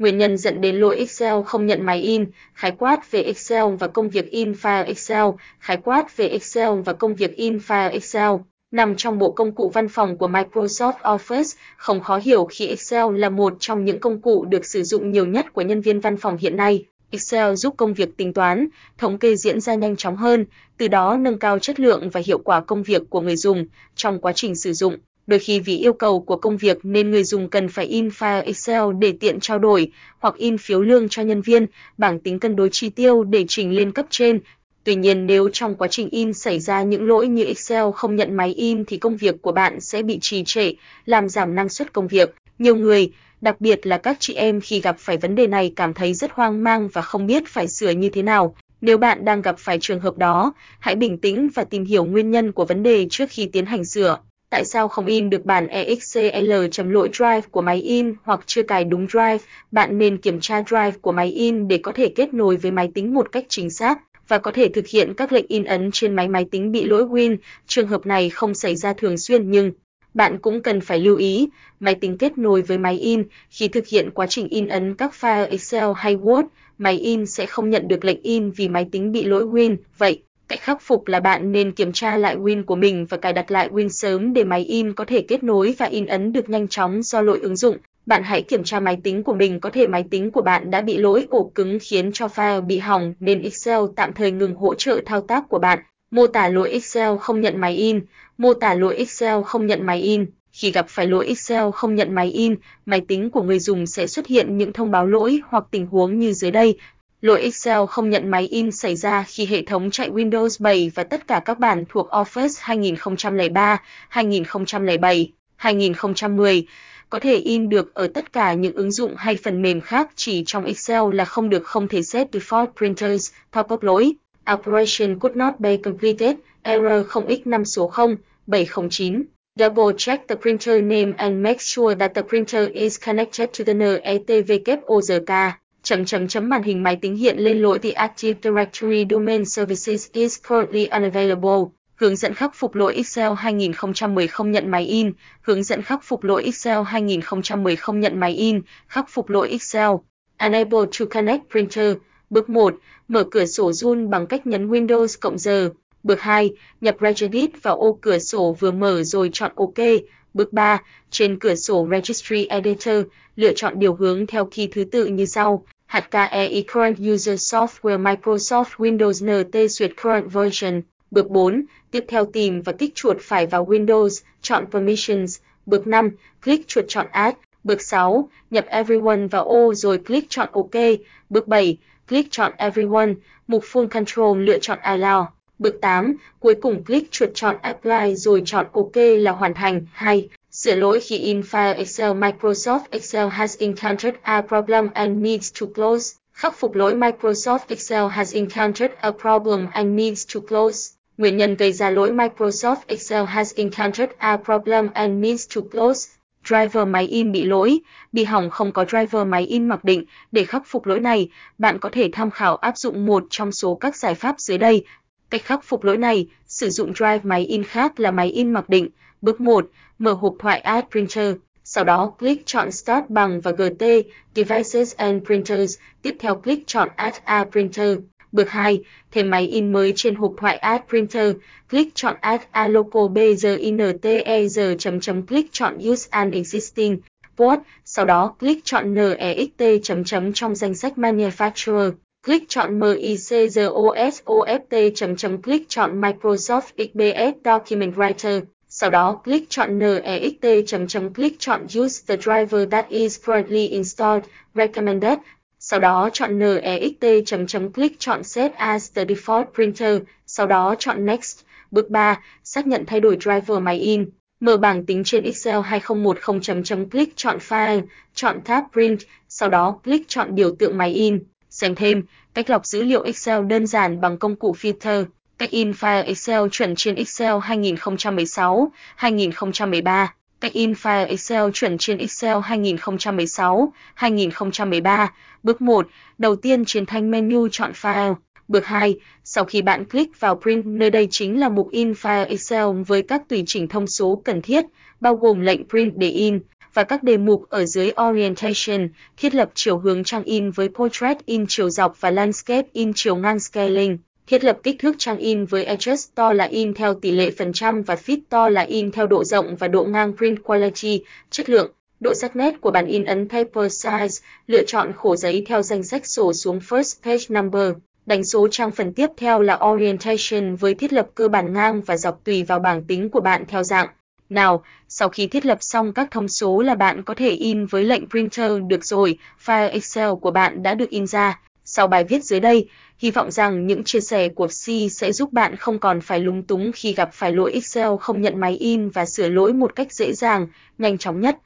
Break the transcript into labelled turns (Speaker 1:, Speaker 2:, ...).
Speaker 1: Nguyên nhân dẫn đến lỗi Excel không nhận máy in, khái quát về Excel và công việc in file Excel, khái quát về Excel và công việc in file Excel. Nằm trong bộ công cụ văn phòng của Microsoft Office, không khó hiểu khi Excel là một trong những công cụ được sử dụng nhiều nhất của nhân viên văn phòng hiện nay. Excel giúp công việc tính toán, thống kê diễn ra nhanh chóng hơn, từ đó nâng cao chất lượng và hiệu quả công việc của người dùng trong quá trình sử dụng. Đôi khi vì yêu cầu của công việc nên người dùng cần phải in file Excel để tiện trao đổi, hoặc in phiếu lương cho nhân viên, bảng tính cân đối chi tiêu để trình lên cấp trên. Tuy nhiên nếu trong quá trình in xảy ra những lỗi như Excel không nhận máy in thì công việc của bạn sẽ bị trì trệ, làm giảm năng suất công việc. Nhiều người, đặc biệt là các chị em khi gặp phải vấn đề này cảm thấy rất hoang mang và không biết phải sửa như thế nào. Nếu bạn đang gặp phải trường hợp đó, hãy bình tĩnh và tìm hiểu nguyên nhân của vấn đề trước khi tiến hành sửa. Tại sao không in được bản EXCL chấm lỗi drive của máy in hoặc chưa cài đúng drive? Bạn nên kiểm tra drive của máy in để có thể kết nối với máy tính một cách chính xác và có thể thực hiện các lệnh in ấn trên máy máy tính bị lỗi Win. Trường hợp này không xảy ra thường xuyên nhưng bạn cũng cần phải lưu ý, máy tính kết nối với máy in khi thực hiện quá trình in ấn các file Excel hay Word, máy in sẽ không nhận được lệnh in vì máy tính bị lỗi Win. Vậy, cách khắc phục là bạn nên kiểm tra lại Win của mình và cài đặt lại Win sớm để máy in có thể kết nối và in ấn được nhanh chóng do lỗi ứng dụng. Bạn hãy kiểm tra máy tính của mình có thể máy tính của bạn đã bị lỗi ổ cứng khiến cho file bị hỏng nên Excel tạm thời ngừng hỗ trợ thao tác của bạn. Mô tả lỗi Excel không nhận máy in, mô tả lỗi Excel không nhận máy in. Khi gặp phải lỗi Excel không nhận máy in, máy tính của người dùng sẽ xuất hiện những thông báo lỗi hoặc tình huống như dưới đây. Lỗi Excel không nhận máy in xảy ra khi hệ thống chạy Windows 7 và tất cả các bản thuộc Office 2003, 2007, 2010 có thể in được ở tất cả những ứng dụng hay phần mềm khác chỉ trong Excel là không được không thể set default printers, pop-up lỗi. Operation could not be completed, error 0x5 số 0, 709. Double check the printer name and make sure that the printer is connected to the NETWOZK. Chấm chấm chấm màn hình máy tính hiện lên lỗi The Active Directory Domain Services is currently unavailable. Hướng dẫn khắc phục lỗi Excel 2010 không nhận máy in. Hướng dẫn khắc phục lỗi Excel 2010 không nhận máy in. Khắc phục lỗi Excel. Unable to connect printer. Bước 1. Mở cửa sổ Zoom bằng cách nhấn Windows cộng giờ. Bước 2. Nhập Regedit vào ô cửa sổ vừa mở rồi chọn OK. Bước 3. Trên cửa sổ Registry Editor, lựa chọn điều hướng theo key thứ tự như sau. HKEI e Current User Software Microsoft Windows NT Duyệt Current Version. Bước 4. Tiếp theo tìm và kích chuột phải vào Windows, chọn Permissions. Bước 5. Click chuột chọn Add. Bước 6. Nhập Everyone vào ô rồi click chọn OK. Bước 7. Click chọn Everyone, mục Full Control lựa chọn Allow. Bước 8, cuối cùng click chuột chọn Apply rồi chọn OK là hoàn thành. 2. Sửa lỗi khi in file Excel Microsoft Excel has encountered a problem and needs to close. Khắc phục lỗi Microsoft Excel has encountered a problem and needs to close. Nguyên nhân gây ra lỗi Microsoft Excel has encountered a problem and needs to close. Driver máy in bị lỗi, bị hỏng không có driver máy in mặc định. Để khắc phục lỗi này, bạn có thể tham khảo áp dụng một trong số các giải pháp dưới đây. Cách khắc phục lỗi này, sử dụng drive máy in khác là máy in mặc định. Bước 1, mở hộp thoại Add Printer. Sau đó click chọn Start bằng và GT, Devices and Printers. Tiếp theo click chọn Add a Printer. Bước 2, thêm máy in mới trên hộp thoại Add Printer, click chọn Add a Local BZINTER chấm chấm click chọn Use an Existing port, sau đó click chọn NEXT chấm chấm trong danh sách Manufacturer, click chọn MICROSOFT chấm chấm click chọn Microsoft XPS Document Writer, sau đó click chọn NEXT chấm chấm click chọn Use the driver that is currently installed, recommended, sau đó chọn NEXT chấm chấm click chọn Set as the default printer, sau đó chọn Next. Bước 3, xác nhận thay đổi driver máy in. Mở bảng tính trên Excel 2010 chấm chấm click chọn File, chọn tab Print, sau đó click chọn biểu tượng máy in. Xem thêm, cách lọc dữ liệu Excel đơn giản bằng công cụ Filter. Cách in file Excel chuẩn trên Excel 2016, 2013 cách in file Excel chuẩn trên Excel 2016, 2013. Bước 1, đầu tiên trên thanh menu chọn file. Bước 2, sau khi bạn click vào Print, nơi đây chính là mục in file Excel với các tùy chỉnh thông số cần thiết, bao gồm lệnh Print để in và các đề mục ở dưới Orientation, thiết lập chiều hướng trang in với Portrait in chiều dọc và Landscape in chiều ngang Scaling, thiết lập kích thước trang in với Adjust to là in theo tỷ lệ phần trăm và Fit to là in theo độ rộng và độ ngang Print Quality, chất lượng, độ sắc nét của bản in ấn Paper Size, lựa chọn khổ giấy theo danh sách sổ xuống First Page Number. Đánh số trang phần tiếp theo là Orientation với thiết lập cơ bản ngang và dọc tùy vào bảng tính của bạn theo dạng. Nào, sau khi thiết lập xong các thông số là bạn có thể in với lệnh Printer được rồi, file Excel của bạn đã được in ra. Sau bài viết dưới đây, hy vọng rằng những chia sẻ của C sẽ giúp bạn không còn phải lúng túng khi gặp phải lỗi Excel không nhận máy in và sửa lỗi một cách dễ dàng, nhanh chóng nhất.